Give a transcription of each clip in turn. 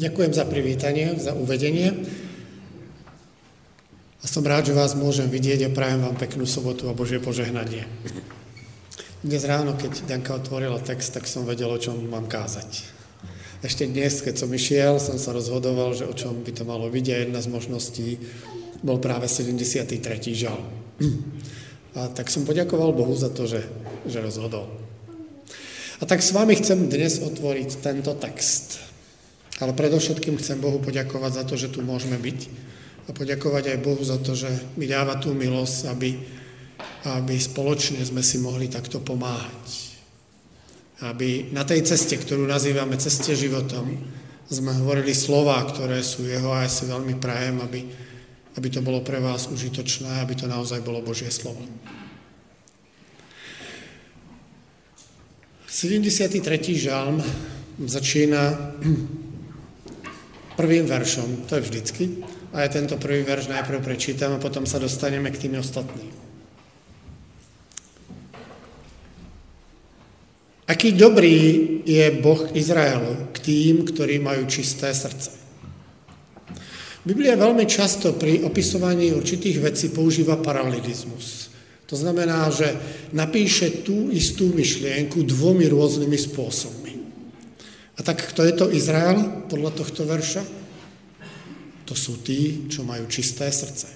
Ďakujem za privítanie, za uvedenie. A som rád, že vás môžem vidieť a prajem vám peknú sobotu a Božie požehnanie. Dnes ráno, keď Danka otvorila text, tak som vedel, o čom mám kázať. Ešte dnes, keď som išiel, som sa rozhodoval, že o čom by to malo byť a jedna z možností bol práve 73. žal. A tak som poďakoval Bohu za to, že, že rozhodol. A tak s vami chcem dnes otvoriť tento text. Ale predovšetkým chcem Bohu poďakovať za to, že tu môžeme byť a poďakovať aj Bohu za to, že mi dáva tú milosť, aby, aby spoločne sme si mohli takto pomáhať. Aby na tej ceste, ktorú nazývame ceste životom, sme hovorili slova, ktoré sú jeho a ja si veľmi prajem, aby, aby to bolo pre vás užitočné, aby to naozaj bolo Božie slovo. 73. žalm začína prvým veršom, to je vždycky. A ja tento prvý verš najprv prečítam a potom sa dostaneme k tým ostatným. Aký dobrý je Boh Izraelu k tým, ktorí majú čisté srdce. Biblia veľmi často pri opisovaní určitých vecí používa paralelizmus. To znamená, že napíše tú istú myšlienku dvomi rôznymi spôsobmi. A tak kto je to Izrael podľa tohto verša? To sú tí, čo majú čisté srdce.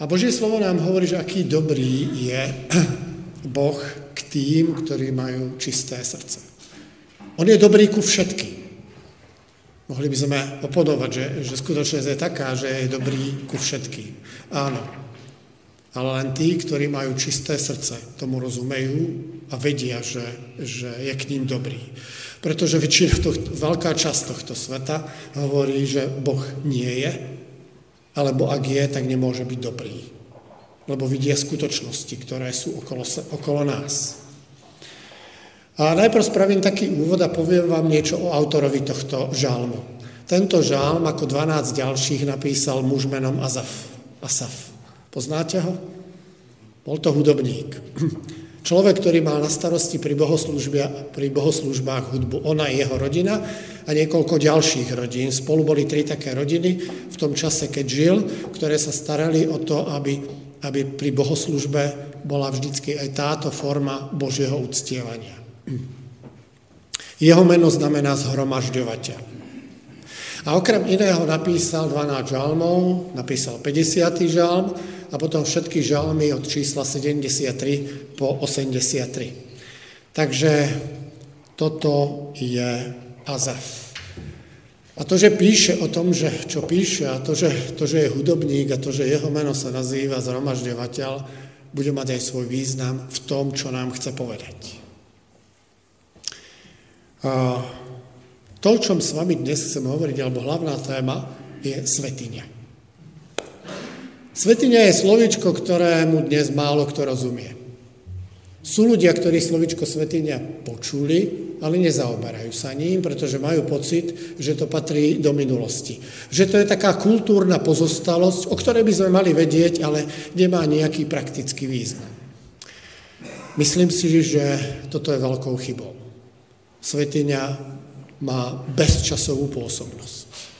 A Božie slovo nám hovorí, že aký dobrý je Boh k tým, ktorí majú čisté srdce. On je dobrý ku všetkým. Mohli by sme opodovať, že, že skutočnosť je taká, že je dobrý ku všetkým. Áno, ale len tí, ktorí majú čisté srdce, tomu rozumejú a vedia, že, že je k ním dobrý. Pretože väčšina tohto, veľká časť tohto sveta hovorí, že Boh nie je, alebo ak je, tak nemôže byť dobrý. Lebo vidia skutočnosti, ktoré sú okolo, okolo nás. A najprv spravím taký úvod a poviem vám niečo o autorovi tohto žálmu. Tento žálm, ako 12 ďalších, napísal muž menom Azaf. Asaf. Poznáte ho? Bol to hudobník. Človek, ktorý mal na starosti pri, pri bohoslužbách hudbu. Ona, jeho rodina a niekoľko ďalších rodín. Spolu boli tri také rodiny v tom čase, keď žil, ktoré sa starali o to, aby, aby pri bohoslužbe bola vždycky aj táto forma Božieho uctievania. Jeho meno znamená zhromažďovateľ. A okrem iného napísal 12 žalmov, napísal 50. žalm a potom všetky žalmy od čísla 73 po 83. Takže toto je Azaf. A to, že píše o tom, že čo píše a to že, to, že je hudobník a to, že jeho meno sa nazýva zhromažďovateľ, bude mať aj svoj význam v tom, čo nám chce povedať. A to, o čom s vami dnes chcem hovoriť, alebo hlavná téma, je svetiňa. Svetiňa je slovičko, ktorému dnes málo kto rozumie. Sú ľudia, ktorí slovičko svetiňa počuli, ale nezaoberajú sa ním, pretože majú pocit, že to patrí do minulosti. Že to je taká kultúrna pozostalosť, o ktorej by sme mali vedieť, ale nemá nejaký praktický význam. Myslím si, že toto je veľkou chybou. Svetiňa má bezčasovú pôsobnosť.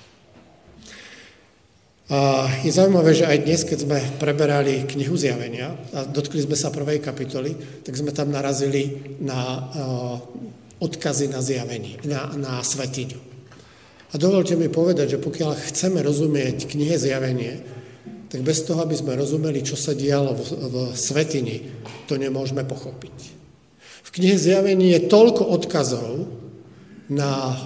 A je zaujímavé, že aj dnes, keď sme preberali knihu zjavenia a dotkli sme sa prvej kapitoly, tak sme tam narazili na uh, odkazy na zjavenie, na, na svetiňu. A dovolte mi povedať, že pokiaľ chceme rozumieť knihe zjavenie, tak bez toho, aby sme rozumeli, čo sa dialo v, v svetini, to nemôžeme pochopiť. V knihe zjavení je toľko odkazov na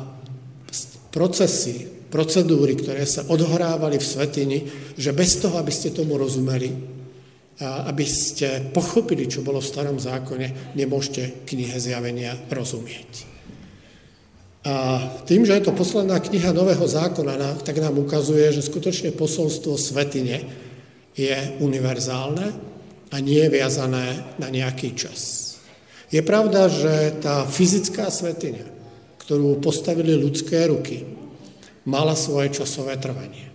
procesy, procedúry, ktoré sa odhrávali v svetini, že bez toho, aby ste tomu rozumeli, a aby ste pochopili, čo bolo v starom zákone, nemôžete knihe zjavenia rozumieť. A tým, že je to posledná kniha Nového zákona, tak nám ukazuje, že skutočne posolstvo svetine je univerzálne a nie je viazané na nejaký čas. Je pravda, že tá fyzická svetiňa, ktorú postavili ľudské ruky, mala svoje časové trvanie,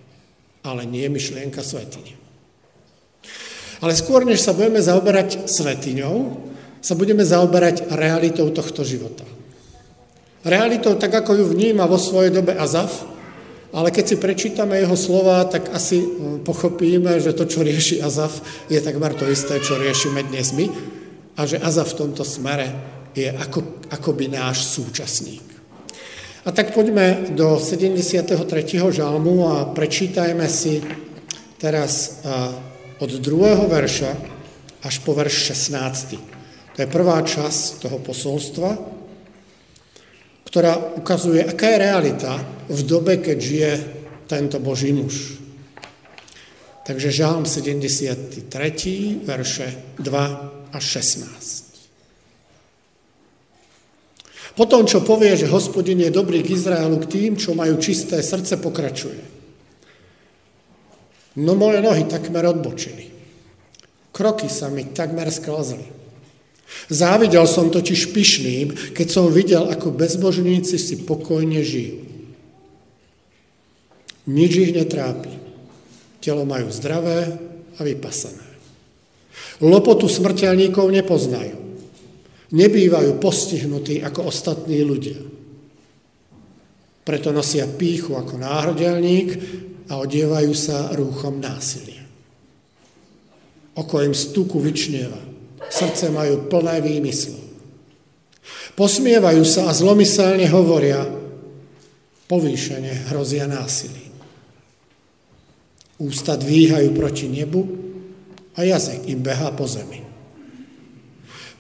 ale nie myšlienka svetine. Ale skôr, než sa budeme zaoberať svetiňou, sa budeme zaoberať realitou tohto života. Realitou, tak ako ju vníma vo svojej dobe Azaf, ale keď si prečítame jeho slova, tak asi hm, pochopíme, že to, čo rieši Azaf, je takmer to isté, čo riešime dnes my a že Azaf v tomto smere je ako, akoby náš súčasník. A tak poďme do 73. žalmu a prečítajme si teraz od druhého verša až po verš 16. To je prvá časť toho posolstva, ktorá ukazuje, aká je realita v dobe, keď žije tento Boží muž. Takže žálm 73, verše 2 až 16. Potom, čo povie, že hospodin je dobrý k Izraelu, k tým, čo majú čisté srdce, pokračuje. No moje nohy takmer odbočili. Kroky sa mi takmer sklazli. Závidel som totiž pyšným, keď som videl, ako bezbožníci si pokojne žijú. Nič ich netrápi. Telo majú zdravé a vypasané. Lopotu smrteľníkov nepoznajú nebývajú postihnutí ako ostatní ľudia. Preto nosia píchu ako náhrdelník a odievajú sa rúchom násilia. Oko im stuku vyčnieva, srdce majú plné výmyslov. Posmievajú sa a zlomyselne hovoria, povýšene hrozia násilí. Ústa dvíhajú proti nebu a jazyk im behá po zemi.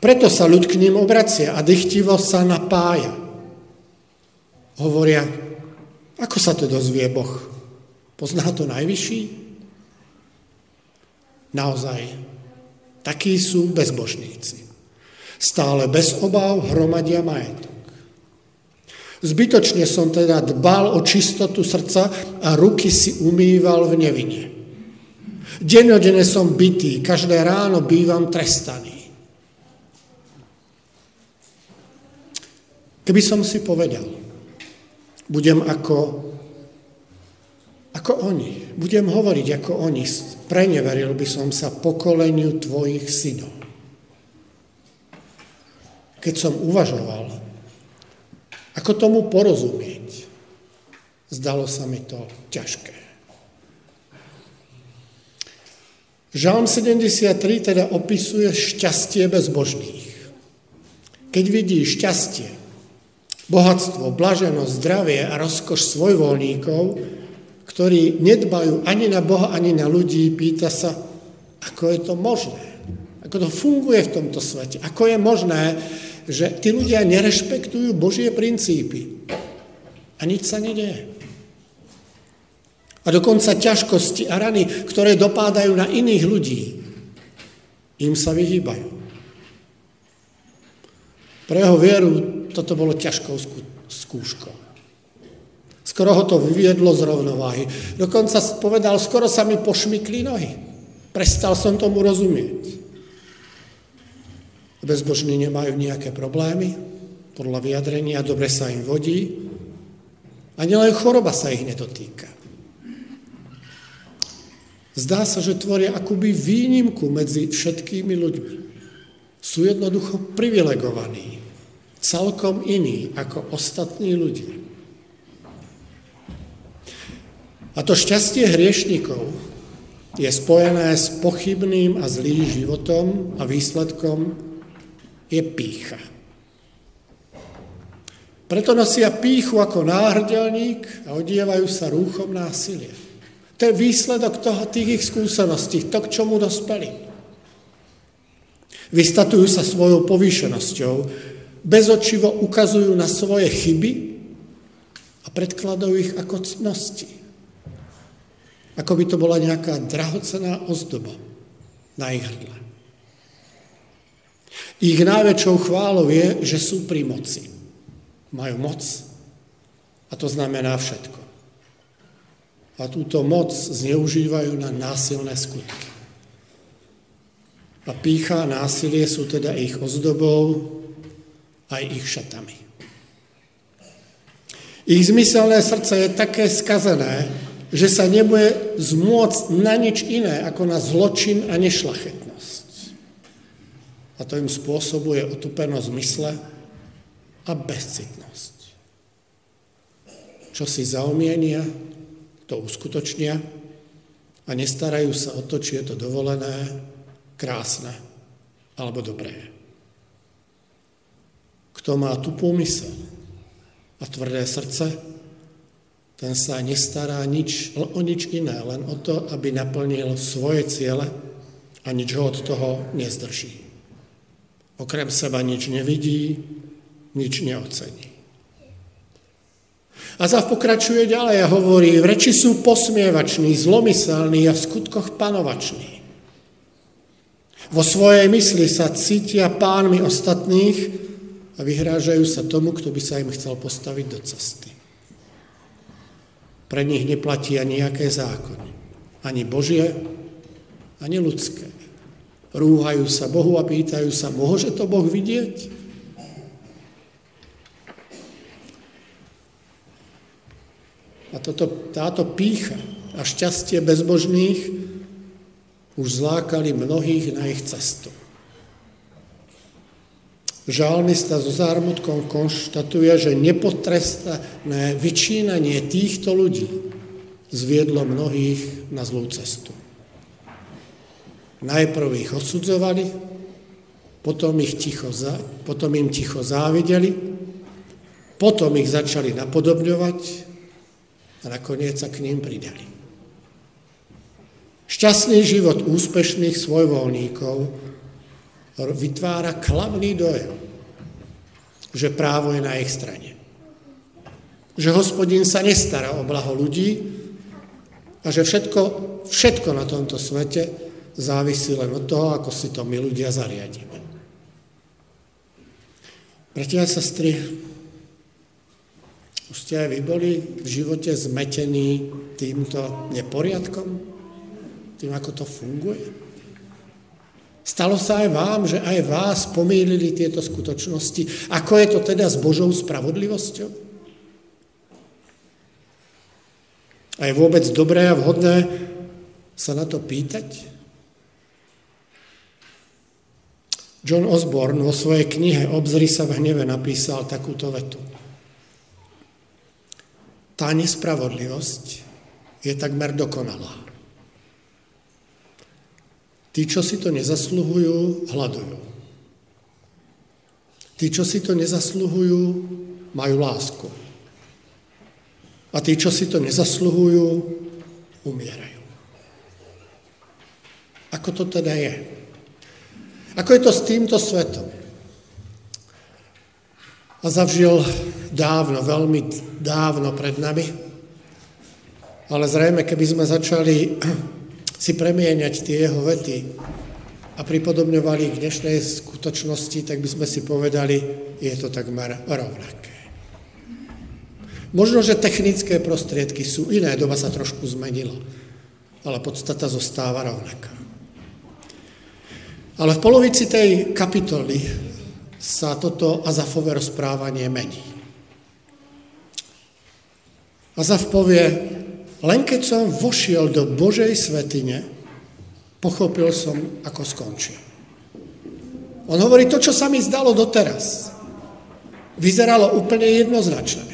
Preto sa ľud k ním obracia a dychtivo sa napája. Hovoria, ako sa to dozvie Boh? Pozná to najvyšší? Naozaj, takí sú bezbožníci. Stále bez obáv hromadia majetok. Zbytočne som teda dbal o čistotu srdca a ruky si umýval v nevine. Dennodenne som bytý, každé ráno bývam trestaný. Keby som si povedal, budem ako, ako oni, budem hovoriť ako oni, preneveril by som sa pokoleniu tvojich synov. Keď som uvažoval, ako tomu porozumieť, zdalo sa mi to ťažké. Žalm 73 teda opisuje šťastie bezbožných. Keď vidí šťastie, bohatstvo, blaženosť, zdravie a rozkoš svojvoľníkov, ktorí nedbajú ani na Boha, ani na ľudí, pýta sa, ako je to možné, ako to funguje v tomto svete, ako je možné, že tí ľudia nerešpektujú Božie princípy a nič sa nedieje. A dokonca ťažkosti a rany, ktoré dopádajú na iných ľudí, im sa vyhýbajú. Pre jeho vieru toto bolo ťažkou skúškou. Skoro ho to vyviedlo z rovnováhy. Dokonca povedal, skoro sa mi pošmykli nohy. Prestal som tomu rozumieť. Bezbožní nemajú nejaké problémy, podľa vyjadrenia, dobre sa im vodí, ani len choroba sa ich nedotýka. Zdá sa, že tvoria akoby výnimku medzi všetkými ľuďmi. Sú jednoducho privilegovaní celkom iný ako ostatní ľudia. A to šťastie hriešnikov je spojené s pochybným a zlým životom a výsledkom je pícha. Preto nosia píchu ako náhrdelník a odievajú sa rúchom násilia. To je výsledok toho, tých ich skúseností, to, k čomu dospeli. Vystatujú sa svojou povýšenosťou, bezočivo ukazujú na svoje chyby a predkladajú ich ako cnosti. Ako by to bola nejaká drahocená ozdoba na ich hrdle. Ich najväčšou chválou je, že sú pri moci. Majú moc a to znamená všetko. A túto moc zneužívajú na násilné skutky. A pícha a násilie sú teda ich ozdobou, aj ich šatami. Ich zmyselné srdce je také skazené, že sa nebude zmôcť na nič iné ako na zločin a nešlachetnosť. A to im spôsobuje otupenosť mysle a bezcitnosť. Čo si zaumienia, to uskutočnia a nestarajú sa o to, či je to dovolené, krásne alebo dobré. Kto má tupú mysel a tvrdé srdce, ten sa nestará nič, o nič iné, len o to, aby naplnil svoje ciele a nič ho od toho nezdrží. Okrem seba nič nevidí, nič neocení. A Zav pokračuje ďalej a hovorí, v reči sú posmievační, zlomyselní a v skutkoch panovační. Vo svojej mysli sa cítia pánmi ostatných a vyhrážajú sa tomu, kto by sa im chcel postaviť do cesty. Pre nich neplatí ani nejaké zákony. Ani Božie, ani ľudské. Rúhajú sa Bohu a pýtajú sa, môže to Boh vidieť? A toto, táto pícha a šťastie bezbožných už zlákali mnohých na ich cestu. Žálmista so zármutkom konštatuje, že nepotrestané vyčínanie týchto ľudí zviedlo mnohých na zlú cestu. Najprv ich odsudzovali, potom, ich ticho, potom im ticho závideli, potom ich začali napodobňovať a nakoniec sa k ním pridali. Šťastný život úspešných svojvoľníkov vytvára klamný dojem, že právo je na ich strane. Že hospodin sa nestará o blaho ľudí a že všetko, všetko na tomto svete závisí len od toho, ako si to my ľudia zariadíme. Bratia a sestry, už ste aj vy boli v živote zmetení týmto neporiadkom? Tým, ako to funguje? Stalo sa aj vám, že aj vás pomýlili tieto skutočnosti. Ako je to teda s Božou spravodlivosťou? A je vôbec dobré a vhodné sa na to pýtať? John Osborne vo svojej knihe Obzri sa v hneve napísal takúto vetu. Tá nespravodlivosť je takmer dokonalá. Tí, čo si to nezasluhujú, hľadujú. Tí, čo si to nezasluhujú, majú lásku. A tí, čo si to nezasluhujú, umierajú. Ako to teda je? Ako je to s týmto svetom? a zavžil dávno, veľmi dávno pred nami. Ale zrejme, keby sme začali si premieňať tie jeho vety a pripodobňovali k dnešnej skutočnosti, tak by sme si povedali, je to takmer rovnaké. Možno, že technické prostriedky sú iné, doba sa trošku zmenila, ale podstata zostáva rovnaká. Ale v polovici tej kapitoly sa toto Azafové rozprávanie mení. Azaf povie, len keď som vošiel do Božej svetine, pochopil som, ako skončil. On hovorí, to, čo sa mi zdalo doteraz, vyzeralo úplne jednoznačné.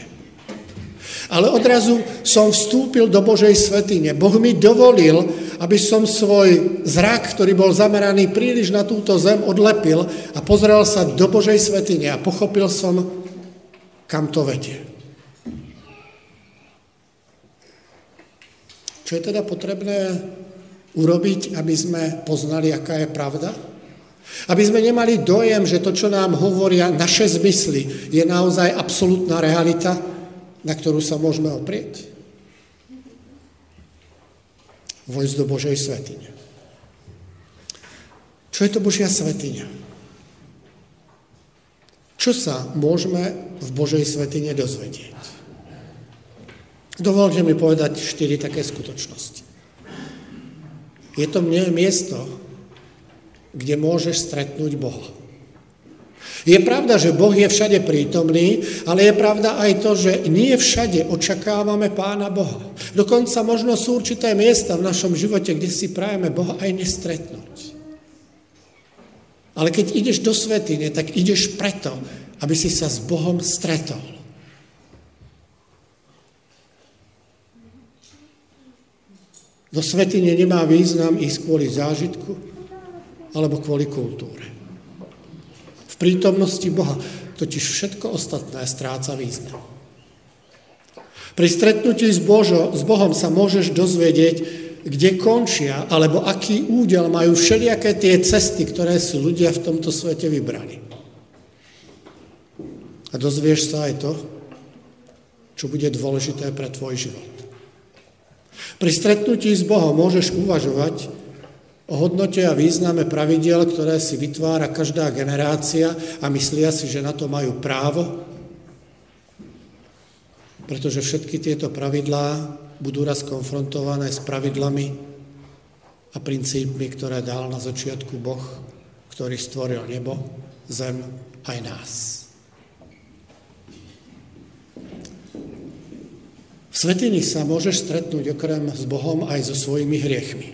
Ale odrazu som vstúpil do Božej svetine. Boh mi dovolil, aby som svoj zrak, ktorý bol zameraný príliš na túto zem, odlepil a pozrel sa do Božej svetine a pochopil som, kam to vedie. Čo je teda potrebné urobiť, aby sme poznali, aká je pravda? Aby sme nemali dojem, že to, čo nám hovoria naše zmysly, je naozaj absolútna realita, na ktorú sa môžeme oprieť? Vojsť do Božej svetine. Čo je to Božia svetiňa? Čo sa môžeme v Božej svetine dozvedieť? Dovolte mi povedať štyri také skutočnosti. Je to miesto, kde môžeš stretnúť Boha. Je pravda, že Boh je všade prítomný, ale je pravda aj to, že nie všade očakávame Pána Boha. Dokonca možno sú určité miesta v našom živote, kde si prajeme Boha aj nestretnúť. Ale keď ideš do svetine, tak ideš preto, aby si sa s Bohom stretol. Do svetine nemá význam ísť kvôli zážitku alebo kvôli kultúre. V prítomnosti Boha totiž všetko ostatné stráca význam. Pri stretnutí s, Božo, s Bohom sa môžeš dozvedieť, kde končia, alebo aký údel majú všelijaké tie cesty, ktoré si ľudia v tomto svete vybrali. A dozvieš sa aj to, čo bude dôležité pre tvoj život. Pri stretnutí s Bohom môžeš uvažovať o hodnote a význame pravidiel, ktoré si vytvára každá generácia a myslia si, že na to majú právo, pretože všetky tieto pravidlá budú raz konfrontované s pravidlami a princípmi, ktoré dal na začiatku Boh, ktorý stvoril nebo, zem aj nás. V svetini sa môžeš stretnúť okrem s Bohom aj so svojimi hriechmi.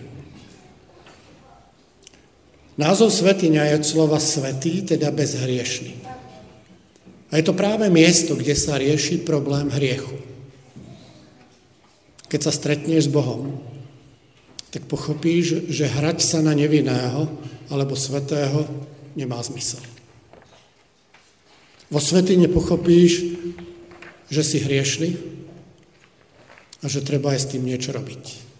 Názov svetiňa je od slova svetý, teda bezhriešný. A je to práve miesto, kde sa rieši problém hriechu. Keď sa stretneš s Bohom, tak pochopíš, že hrať sa na nevinného alebo svetého nemá zmysel. Vo svetine pochopíš, že si hriešný, a že treba aj s tým niečo robiť.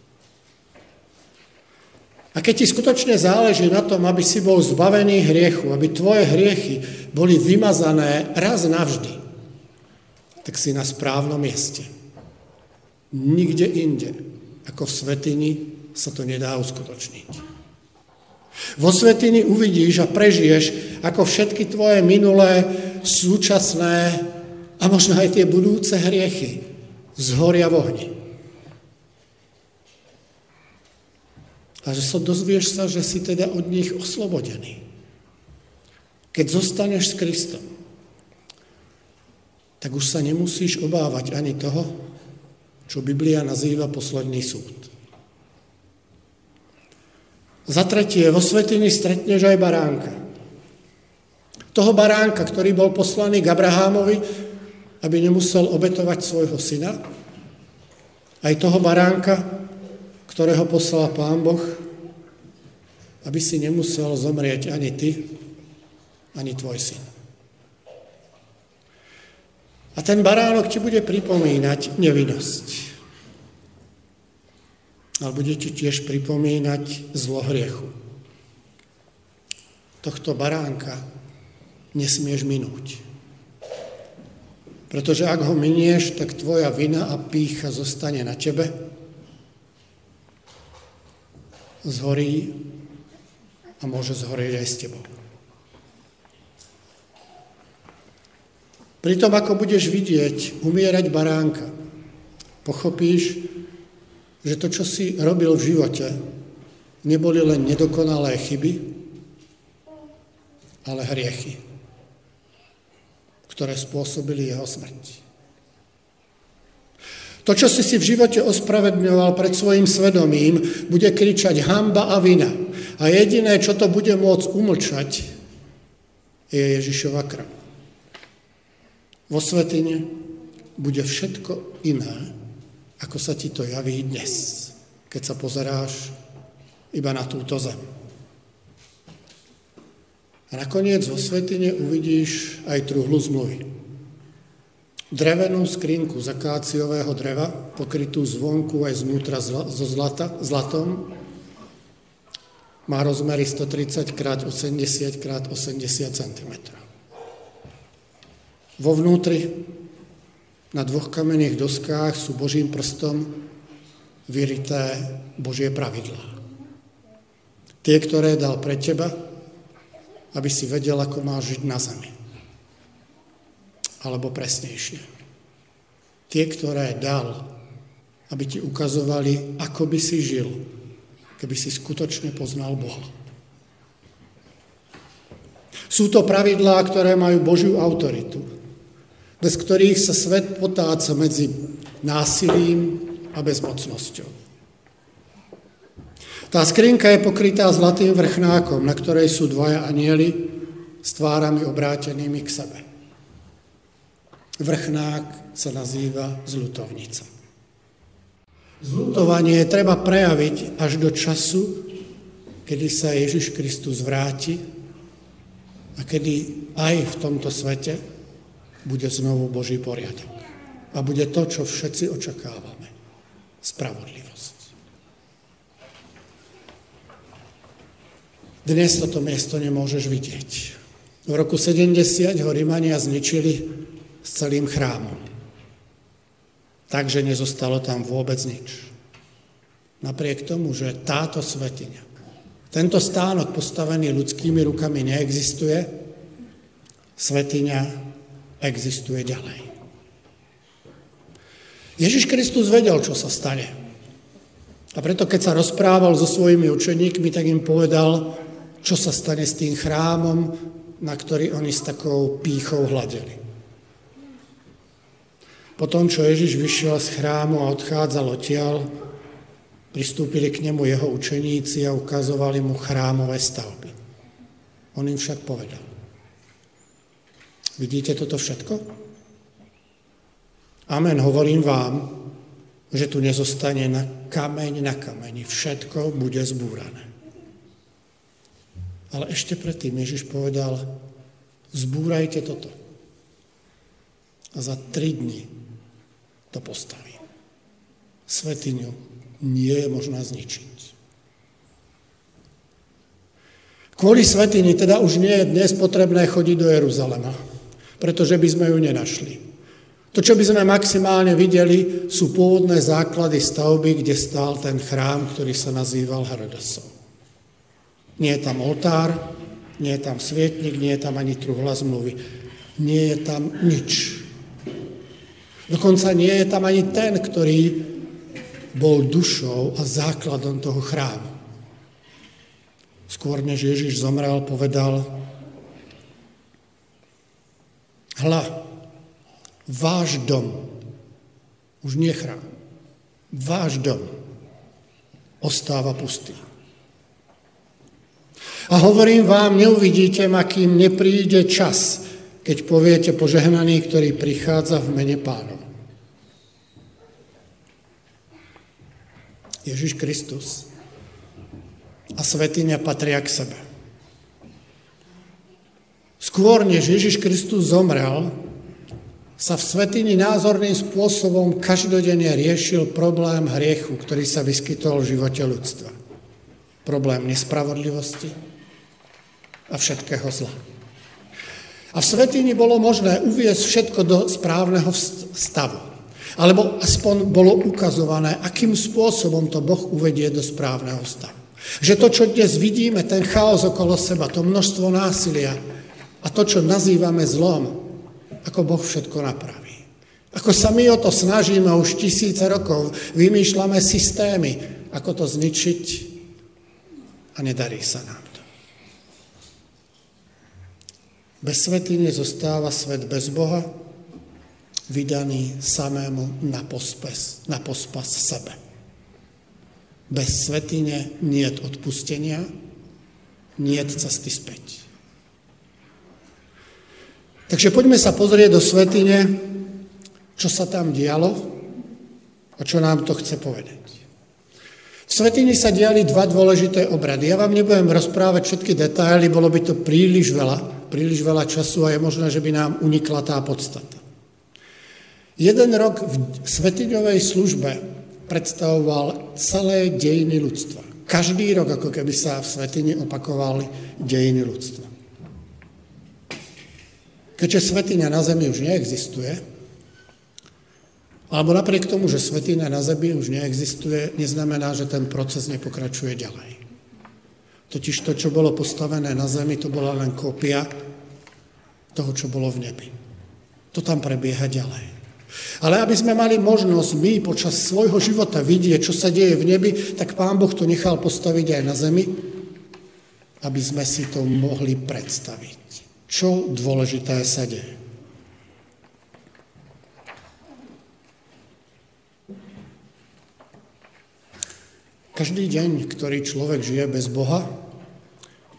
A keď ti skutočne záleží na tom, aby si bol zbavený hriechu, aby tvoje hriechy boli vymazané raz navždy, tak si na správnom mieste. Nikde inde, ako v svetini, sa to nedá uskutočniť. Vo svetini uvidíš a prežiješ, ako všetky tvoje minulé, súčasné a možno aj tie budúce hriechy zhoria v ohni. A že sa dozvieš sa, že si teda od nich oslobodený. Keď zostaneš s Kristom, tak už sa nemusíš obávať ani toho, čo Biblia nazýva posledný súd. Za tretie, vo svetini stretneš aj baránka. Toho baránka, ktorý bol poslaný k Abrahámovi, aby nemusel obetovať svojho syna. Aj toho baránka, ktorého poslal Pán Boh, aby si nemusel zomrieť ani ty, ani tvoj syn. A ten baránok ti bude pripomínať nevinnosť. Ale bude ti tiež pripomínať zlo hriechu. Tohto baránka nesmieš minúť. Pretože ak ho minieš, tak tvoja vina a pícha zostane na tebe, zhorí a môže zhorieť aj s tebou. Pri tom, ako budeš vidieť umierať baránka, pochopíš, že to, čo si robil v živote, neboli len nedokonalé chyby, ale hriechy ktoré spôsobili jeho smrť. To, čo si si v živote ospravedňoval pred svojim svedomím, bude kričať hamba a vina. A jediné, čo to bude môcť umlčať, je Ježišova krv. Vo svetine bude všetko iné, ako sa ti to javí dnes, keď sa pozeráš iba na túto zem. A nakoniec vo svetine uvidíš aj truhlu zmluvy. Drevenú skrinku z akáciového dreva, pokrytú zvonku aj znútra zo zlata, zlatom, má rozmery 130 x 80 x 80 cm. Vo vnútri na dvoch kamenných doskách sú Božím prstom vyrité Božie pravidlá. Tie, ktoré dal pre teba, aby si vedel, ako máš žiť na zemi. Alebo presnejšie. Tie, ktoré dal, aby ti ukazovali, ako by si žil, keby si skutočne poznal Boha. Sú to pravidlá, ktoré majú Božiu autoritu, bez ktorých sa svet potáca medzi násilím a bezmocnosťou. Tá skrinka je pokrytá zlatým vrchnákom, na ktorej sú dvaja anieli s tvárami obrátenými k sebe. Vrchnák sa nazýva zlutovnica. Zlutovanie treba prejaviť až do času, kedy sa Ježiš Kristus vráti a kedy aj v tomto svete bude znovu Boží poriadok. A bude to, čo všetci očakávame. Spravodlivosť. Dnes toto miesto nemôžeš vidieť. V roku 70 ho Rímania zničili s celým chrámom takže nezostalo tam vôbec nič. Napriek tomu, že táto svetiňa, tento stánok postavený ľudskými rukami neexistuje, svetiňa existuje ďalej. Ježiš Kristus vedel, čo sa stane. A preto, keď sa rozprával so svojimi učeníkmi, tak im povedal, čo sa stane s tým chrámom, na ktorý oni s takou pýchou hľadeli. Potom, čo Ježiš vyšiel z chrámu a odchádzal odtiaľ, pristúpili k nemu jeho učeníci a ukazovali mu chrámové stavby. On im však povedal, vidíte toto všetko? Amen, hovorím vám, že tu nezostane na kameň na kameni. Všetko bude zbúrané. Ale ešte predtým Ježiš povedal, zbúrajte toto. A za tri dni to postaví. Svetiňu nie je možná zničiť. Kvôli svetini teda už nie je dnes potrebné chodiť do Jeruzalema, pretože by sme ju nenašli. To, čo by sme maximálne videli, sú pôvodné základy stavby, kde stál ten chrám, ktorý sa nazýval Hradasov. Nie je tam oltár, nie je tam svietnik, nie je tam ani truhla zmluvy. Nie je tam nič. Dokonca nie je tam ani ten, ktorý bol dušou a základom toho chrámu. Skôr než Ježiš zomrel, povedal, hla, váš dom, už nie chrám, váš dom ostáva pustý. A hovorím vám, neuvidíte ma, kým nepríde čas, keď poviete požehnaný, ktorý prichádza v mene pánov. Ježiš Kristus a svetiňa patria k sebe. Skôr, než Ježiš Kristus zomrel, sa v svetini názorným spôsobom každodenne riešil problém hriechu, ktorý sa vyskytol v živote ľudstva. Problém nespravodlivosti a všetkého zla. A v svetini bolo možné uviesť všetko do správneho stavu. Alebo aspoň bolo ukazované, akým spôsobom to Boh uvedie do správneho stavu. Že to, čo dnes vidíme, ten chaos okolo seba, to množstvo násilia a to, čo nazývame zlom, ako Boh všetko napraví. Ako sa my o to snažíme už tisíce rokov, vymýšľame systémy, ako to zničiť a nedarí sa nám. Bez svetiny zostáva svet bez Boha, vydaný samému na, pospas, na pospas sebe. Bez svetine nie je odpustenia, nie cesty späť. Takže poďme sa pozrieť do svetine, čo sa tam dialo a čo nám to chce povedať. V svetini sa diali dva dôležité obrady. Ja vám nebudem rozprávať všetky detaily, bolo by to príliš veľa príliš veľa času a je možné, že by nám unikla tá podstata. Jeden rok v svetiňovej službe predstavoval celé dejiny ľudstva. Každý rok, ako keby sa v svetini opakovali dejiny ľudstva. Keďže svetiňa na zemi už neexistuje, alebo napriek tomu, že svetiňa na zemi už neexistuje, neznamená, že ten proces nepokračuje ďalej. Totiž to, čo bolo postavené na zemi, to bola len kópia toho, čo bolo v nebi. To tam prebieha ďalej. Ale aby sme mali možnosť my počas svojho života vidieť, čo sa deje v nebi, tak Pán Boh to nechal postaviť aj na zemi, aby sme si to mohli predstaviť. Čo dôležité sa deje. Každý deň, ktorý človek žije bez Boha,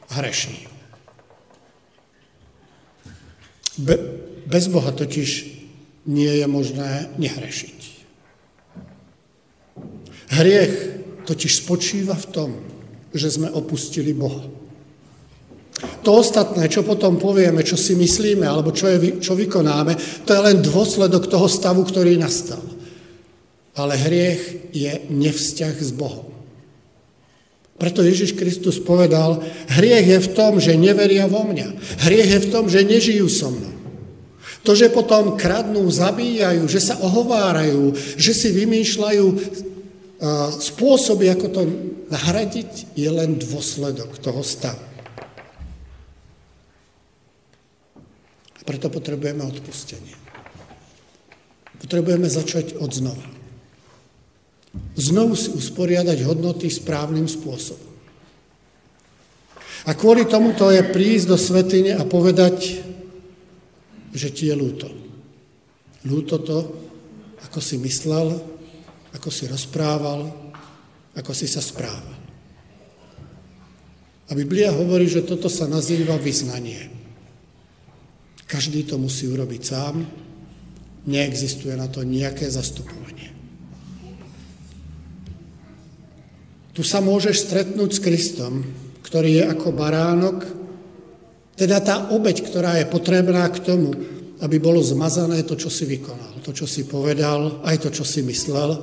hrešný. Be, bez Boha totiž nie je možné nehrešiť. Hriech totiž spočíva v tom, že sme opustili Boha. To ostatné, čo potom povieme, čo si myslíme, alebo čo, je, čo vykonáme, to je len dôsledok toho stavu, ktorý nastal. Ale hriech je nevzťah s Bohom. Preto Ježiš Kristus povedal, hriech je v tom, že neveria vo mňa. Hriech je v tom, že nežijú so mnou. To, že potom kradnú, zabíjajú, že sa ohovárajú, že si vymýšľajú spôsoby, ako to nahradiť, je len dôsledok toho stavu. A preto potrebujeme odpustenie. Potrebujeme začať od znova. Znovu si usporiadať hodnoty správnym spôsobom. A kvôli tomuto je prísť do svetine a povedať, že ti je ľúto. Ľúto to, ako si myslel, ako si rozprával, ako si sa správal. A Biblia hovorí, že toto sa nazýva vyznanie. Každý to musí urobiť sám, neexistuje na to nejaké zastupovanie. Tu sa môžeš stretnúť s Kristom, ktorý je ako baránok, teda tá obeď, ktorá je potrebná k tomu, aby bolo zmazané to, čo si vykonal, to, čo si povedal, aj to, čo si myslel,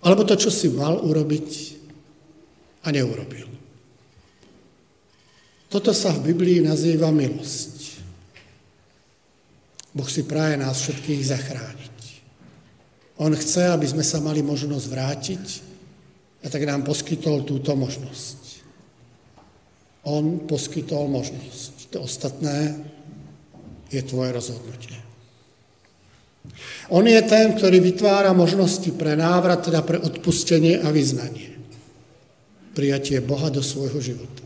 alebo to, čo si mal urobiť a neurobil. Toto sa v Biblii nazýva milosť. Boh si praje nás všetkých zachrániť. On chce, aby sme sa mali možnosť vrátiť a tak nám poskytol túto možnosť. On poskytol možnosť. To ostatné je tvoje rozhodnutie. On je ten, ktorý vytvára možnosti pre návrat, teda pre odpustenie a vyznanie. Prijatie Boha do svojho života.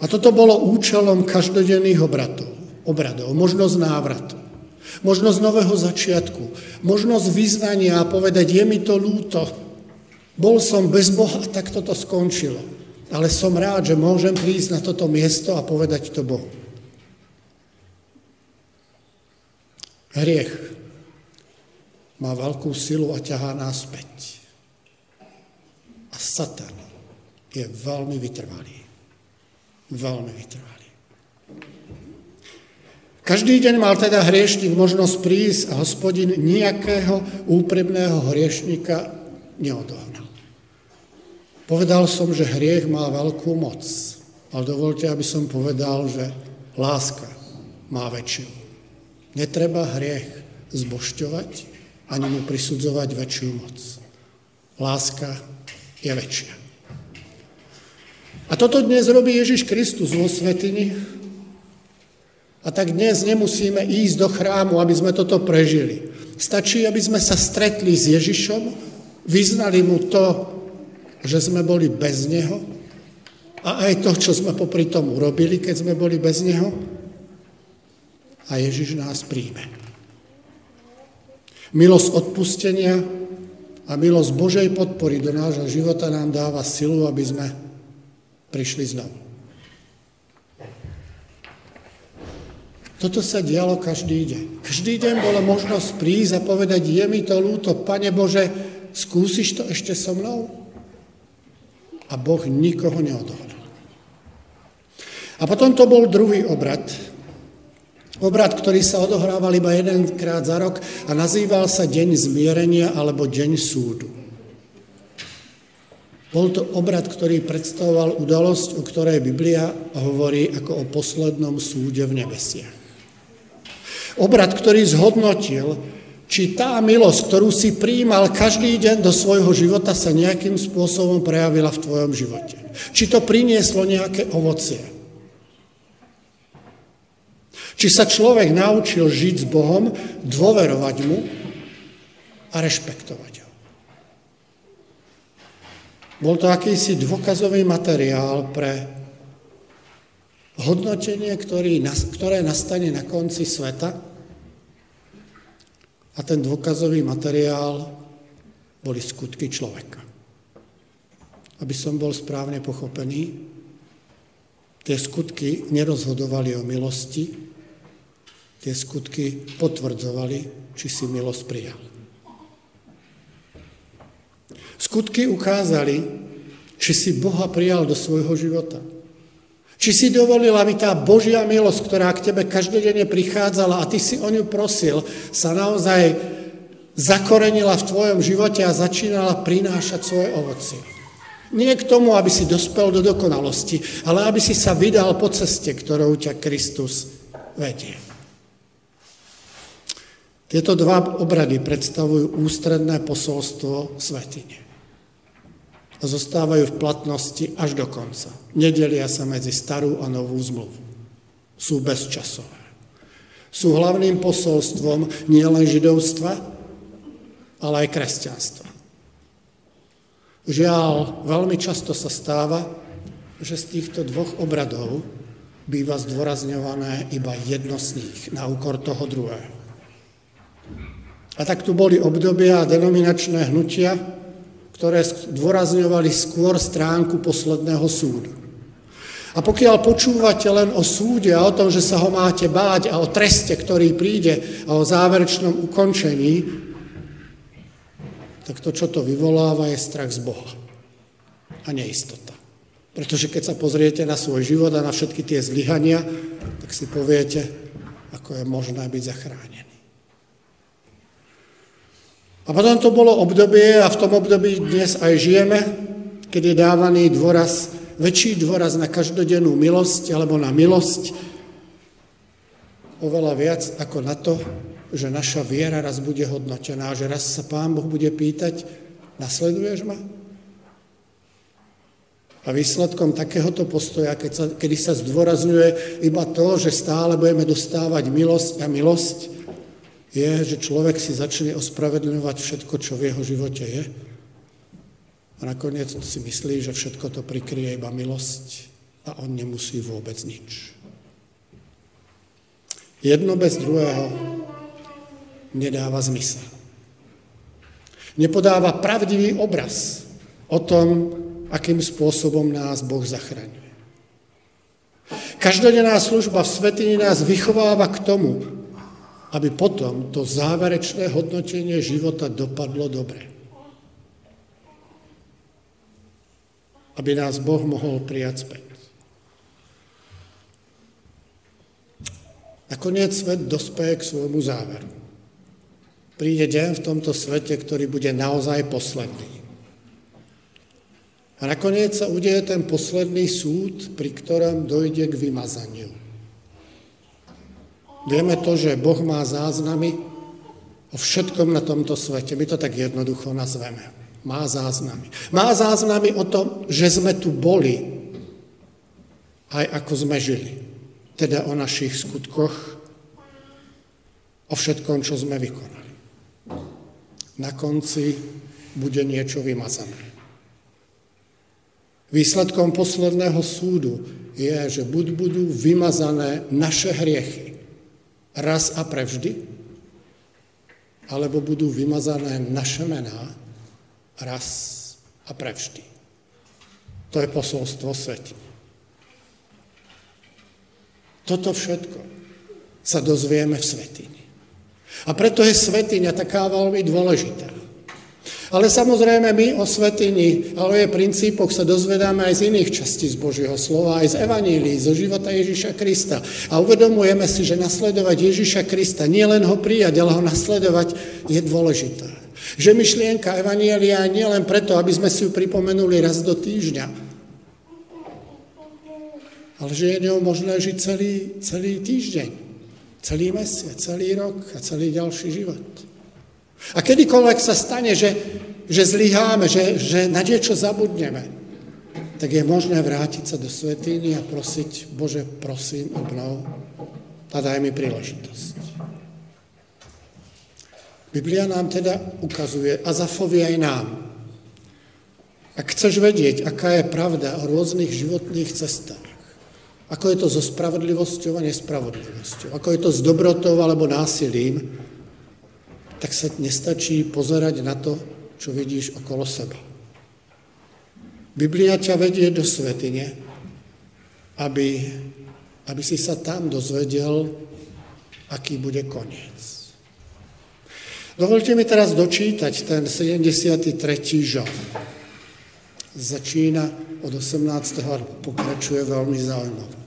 A toto bolo účelom každodenných obratov, obradov, možnosť návratu, možnosť nového začiatku, možnosť vyznania a povedať, je mi to lúto, bol som bez Boha, tak toto skončilo. Ale som rád, že môžem prísť na toto miesto a povedať to Bohu. Hriech má veľkú silu a ťahá nás späť. A Satan je veľmi vytrvalý. Veľmi vytrvalý. Každý deň mal teda hriešnik možnosť prísť a hospodin nejakého úprimného hriešnika neodohnal. Povedal som, že hriech má veľkú moc, ale dovolte, aby som povedal, že láska má väčšiu. Netreba hriech zbošťovať ani mu prisudzovať väčšiu moc. Láska je väčšia. A toto dnes robí Ježiš Kristus vo svetini. A tak dnes nemusíme ísť do chrámu, aby sme toto prežili. Stačí, aby sme sa stretli s Ježišom, vyznali mu to, že sme boli bez Neho a aj to, čo sme popri tom urobili, keď sme boli bez Neho a Ježiš nás príjme. Milosť odpustenia a milosť Božej podpory do nášho života nám dáva silu, aby sme prišli znovu. Toto sa dialo každý deň. Každý deň bola možnosť prísť a povedať, je mi to ľúto, Pane Bože, skúsiš to ešte so mnou? A Boh nikoho neodohral. A potom to bol druhý obrad, Obrad, ktorý sa odohrával iba jedenkrát za rok a nazýval sa Deň zmierenia alebo Deň súdu. Bol to obrad, ktorý predstavoval udalosť, o ktorej Biblia hovorí ako o poslednom súde v nebesiach. Obrad, ktorý zhodnotil, či tá milosť, ktorú si príjmal každý deň do svojho života, sa nejakým spôsobom prejavila v tvojom živote. Či to prinieslo nejaké ovocie. Či sa človek naučil žiť s Bohom, dôverovať mu a rešpektovať ho. Bol to akýsi dôkazový materiál pre hodnotenie, ktoré nastane na konci sveta. A ten dôkazový materiál boli skutky človeka. Aby som bol správne pochopený, tie skutky nerozhodovali o milosti, tie skutky potvrdzovali, či si milosť prijal. Skutky ukázali, či si Boha prijal do svojho života. Či si dovolil, aby tá Božia milosť, ktorá k tebe každodenne prichádzala a ty si o ňu prosil, sa naozaj zakorenila v tvojom živote a začínala prinášať svoje ovocie. Nie k tomu, aby si dospel do dokonalosti, ale aby si sa vydal po ceste, ktorou ťa Kristus vedie. Tieto dva obrady predstavujú ústredné posolstvo svetine a zostávajú v platnosti až do konca. Nedelia sa medzi starú a novú zmluvu. Sú bezčasové. Sú hlavným posolstvom nielen židovstva, ale aj kresťanstva. Žiaľ, veľmi často sa stáva, že z týchto dvoch obradov býva zdôrazňované iba jedno z nich na úkor toho druhého. A tak tu boli obdobia a denominačné hnutia, ktoré zdôrazňovali skôr stránku posledného súdu. A pokiaľ počúvate len o súde a o tom, že sa ho máte báť a o treste, ktorý príde a o záverečnom ukončení, tak to, čo to vyvoláva, je strach z Boha a neistota. Pretože keď sa pozriete na svoj život a na všetky tie zlyhania, tak si poviete, ako je možné byť zachránený. A potom to bolo obdobie, a v tom období dnes aj žijeme, keď je dávaný dôraz, väčší dôraz na každodennú milosť alebo na milosť, oveľa viac ako na to, že naša viera raz bude hodnotená, že raz sa Pán Boh bude pýtať, nasleduješ ma? A výsledkom takéhoto postoja, keď sa, kedy sa zdôrazňuje iba to, že stále budeme dostávať milosť a milosť, je, že človek si začne ospravedlňovať všetko, čo v jeho živote je. A nakoniec si myslí, že všetko to prikryje iba milosť a on nemusí vôbec nič. Jedno bez druhého nedáva zmysel. Nepodáva pravdivý obraz o tom, akým spôsobom nás Boh zachraňuje. Každodenná služba v svetini nás vychováva k tomu, aby potom to záverečné hodnotenie života dopadlo dobre. Aby nás Boh mohol prijať späť. Nakoniec svet dospeje k svojmu záveru. Príde deň v tomto svete, ktorý bude naozaj posledný. A nakoniec sa udeje ten posledný súd, pri ktorom dojde k vymazaniu. Vieme to, že Boh má záznamy o všetkom na tomto svete. My to tak jednoducho nazveme. Má záznamy. Má záznamy o tom, že sme tu boli, aj ako sme žili. Teda o našich skutkoch, o všetkom, čo sme vykonali. Na konci bude niečo vymazané. Výsledkom posledného súdu je, že buď budú vymazané naše hriechy, raz a prevždy, alebo budú vymazané naše mená raz a prevždy. To je posolstvo sveti. Toto všetko sa dozvieme v svetini. A preto je svetiňa taká veľmi dôležitá. Ale samozrejme my o svetini a o jej princípoch sa dozvedáme aj z iných častí z Božieho slova, aj z Evanílií, zo života Ježíša Krista. A uvedomujeme si, že nasledovať Ježíša Krista, nie len ho prijať, ale ho nasledovať, je dôležité. Že myšlienka Evanília nie len preto, aby sme si ju pripomenuli raz do týždňa, ale že je ňou možné žiť celý, celý týždeň, celý mesiac, celý rok a celý ďalší život. A kedykoľvek sa stane, že, že zlyháme, že, že na niečo zabudneme, tak je možné vrátiť sa do svetýny a prosiť, Bože, prosím, obnov a daj mi príležitosť. Biblia nám teda ukazuje a zafoví aj nám. Ak chceš vedieť, aká je pravda o rôznych životných cestách, ako je to so spravodlivosťou a nespravodlivosťou, ako je to s dobrotou alebo násilím, tak sa nestačí pozerať na to, čo vidíš okolo seba. Biblia ťa vedie do svetine, aby, aby si sa tam dozvedel, aký bude koniec. Dovolte mi teraz dočítať ten 73. žal. Začína od 18. a pokračuje veľmi zaujímavé.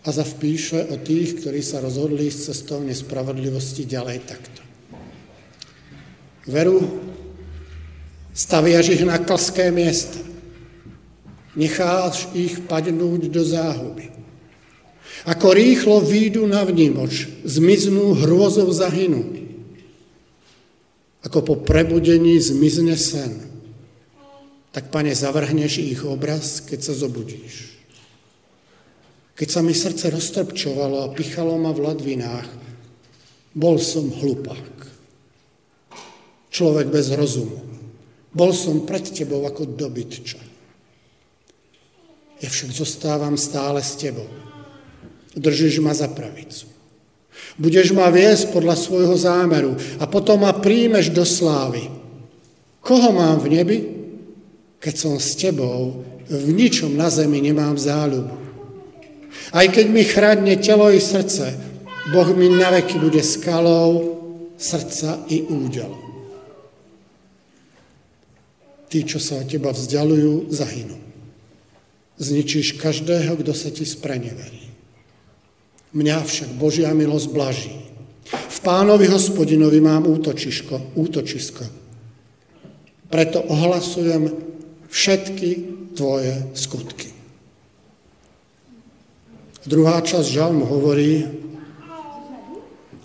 A zavpíše o tých, ktorí sa rozhodli s cestou nespravodlivosti ďalej takto. Veru, staviaš ich na klské miesta. Necháš ich padnúť do záhuby. Ako rýchlo výjdu na vnímoč, zmiznú hrôzov zahynú. Ako po prebudení zmizne sen. Tak, pane, zavrhneš ich obraz, keď sa zobudíš. Keď sa mi srdce roztrpčovalo a pichalo ma v ladvinách, bol som hlupák. Človek bez rozumu. Bol som pred tebou ako dobytča. Ja však zostávam stále s tebou Držíš ma za pravicu. Budeš ma viesť podľa svojho zámeru a potom ma príjmeš do slávy. Koho mám v nebi? Keď som s tebou, v ničom na zemi nemám záľubu. Aj keď mi chradne telo i srdce, Boh mi na veky bude skalou srdca i údel. Tí, čo sa od teba vzdialujú, zahynú. Zničíš každého, kto sa ti spreneverí. Mňa však Božia milosť blaží. V pánovi hospodinovi mám útočisko, útočisko. Preto ohlasujem všetky tvoje skutky. Druhá časť žalmu hovorí,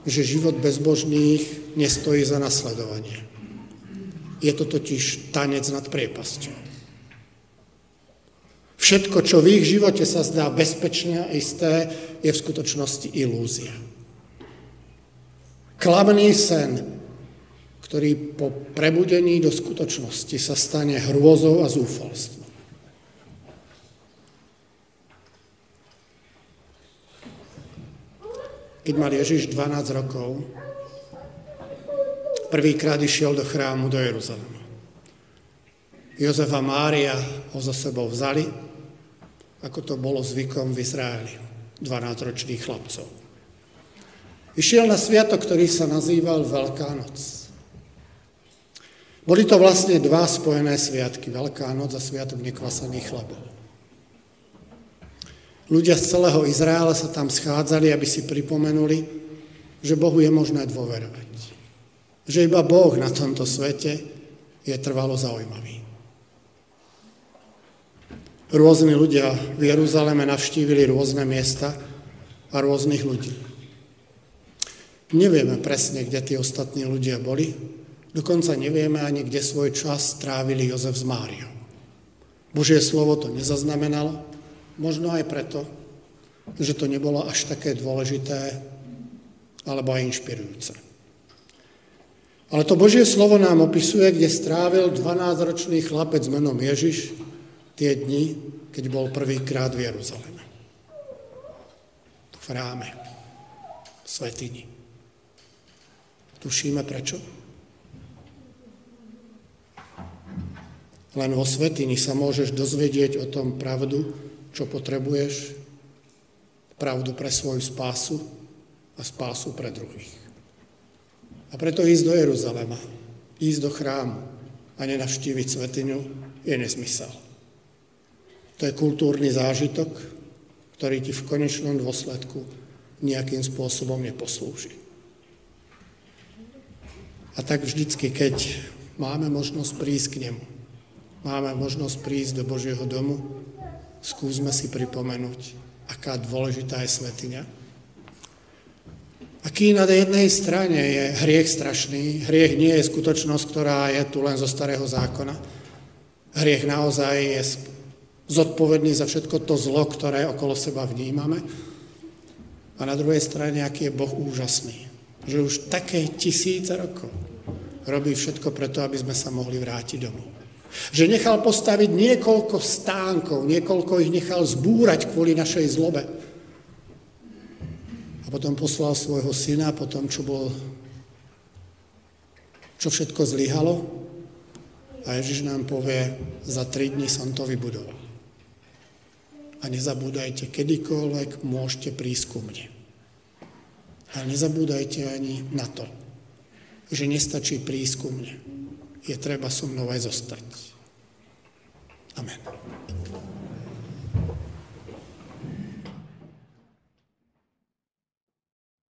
že život bezbožných nestojí za nasledovanie. Je to totiž tanec nad priepasťou. Všetko, čo v ich živote sa zdá bezpečné a isté, je v skutočnosti ilúzia. Klamný sen, ktorý po prebudení do skutočnosti sa stane hrôzou a zúfalstvom. Keď mal Ježiš 12 rokov, prvýkrát išiel do chrámu do Jeruzalema. Jozef a Mária ho za sebou vzali ako to bolo zvykom v Izraeli, 12-ročných chlapcov. Išiel na sviatok, ktorý sa nazýval Veľká noc. Boli to vlastne dva spojené sviatky, Veľká noc a Sviatok nekvasaných chlebov. Ľudia z celého Izraela sa tam schádzali, aby si pripomenuli, že Bohu je možné dôverovať. Že iba Boh na tomto svete je trvalo zaujímavý. Rôzni ľudia v Jeruzaleme navštívili rôzne miesta a rôznych ľudí. Nevieme presne, kde tí ostatní ľudia boli, dokonca nevieme ani, kde svoj čas strávili Jozef s Máriou. Božie slovo to nezaznamenalo, možno aj preto, že to nebolo až také dôležité alebo aj inšpirujúce. Ale to Božie slovo nám opisuje, kde strávil 12-ročný chlapec menom Ježiš tie dni, keď bol prvýkrát v Jeruzaleme. V chráme, v svetini. Tušíme prečo? Len vo svetini sa môžeš dozvedieť o tom pravdu, čo potrebuješ, pravdu pre svoju spásu a spásu pre druhých. A preto ísť do Jeruzalema, ísť do chrámu a nenavštíviť svetiňu je nezmysel. To je kultúrny zážitok, ktorý ti v konečnom dôsledku nejakým spôsobom neposlúži. A tak vždycky, keď máme možnosť prísť k nemu, máme možnosť prísť do Božieho domu, skúsme si pripomenúť, aká dôležitá je svetiňa. Aký na jednej strane je hriech strašný, hriech nie je skutočnosť, ktorá je tu len zo starého zákona. Hriech naozaj je zodpovedný za všetko to zlo, ktoré okolo seba vnímame. A na druhej strane, aký je Boh úžasný. Že už také tisíce rokov robí všetko preto, aby sme sa mohli vrátiť domov. Že nechal postaviť niekoľko stánkov, niekoľko ich nechal zbúrať kvôli našej zlobe. A potom poslal svojho syna, potom čo bol, čo všetko zlyhalo. A Ježiš nám povie, za tri dní som to vybudoval. A nezabúdajte, kedykoľvek môžete prísť ku mne. Ale nezabúdajte ani na to, že nestačí prísť ku mne. Je treba so mnou aj zostať. Amen.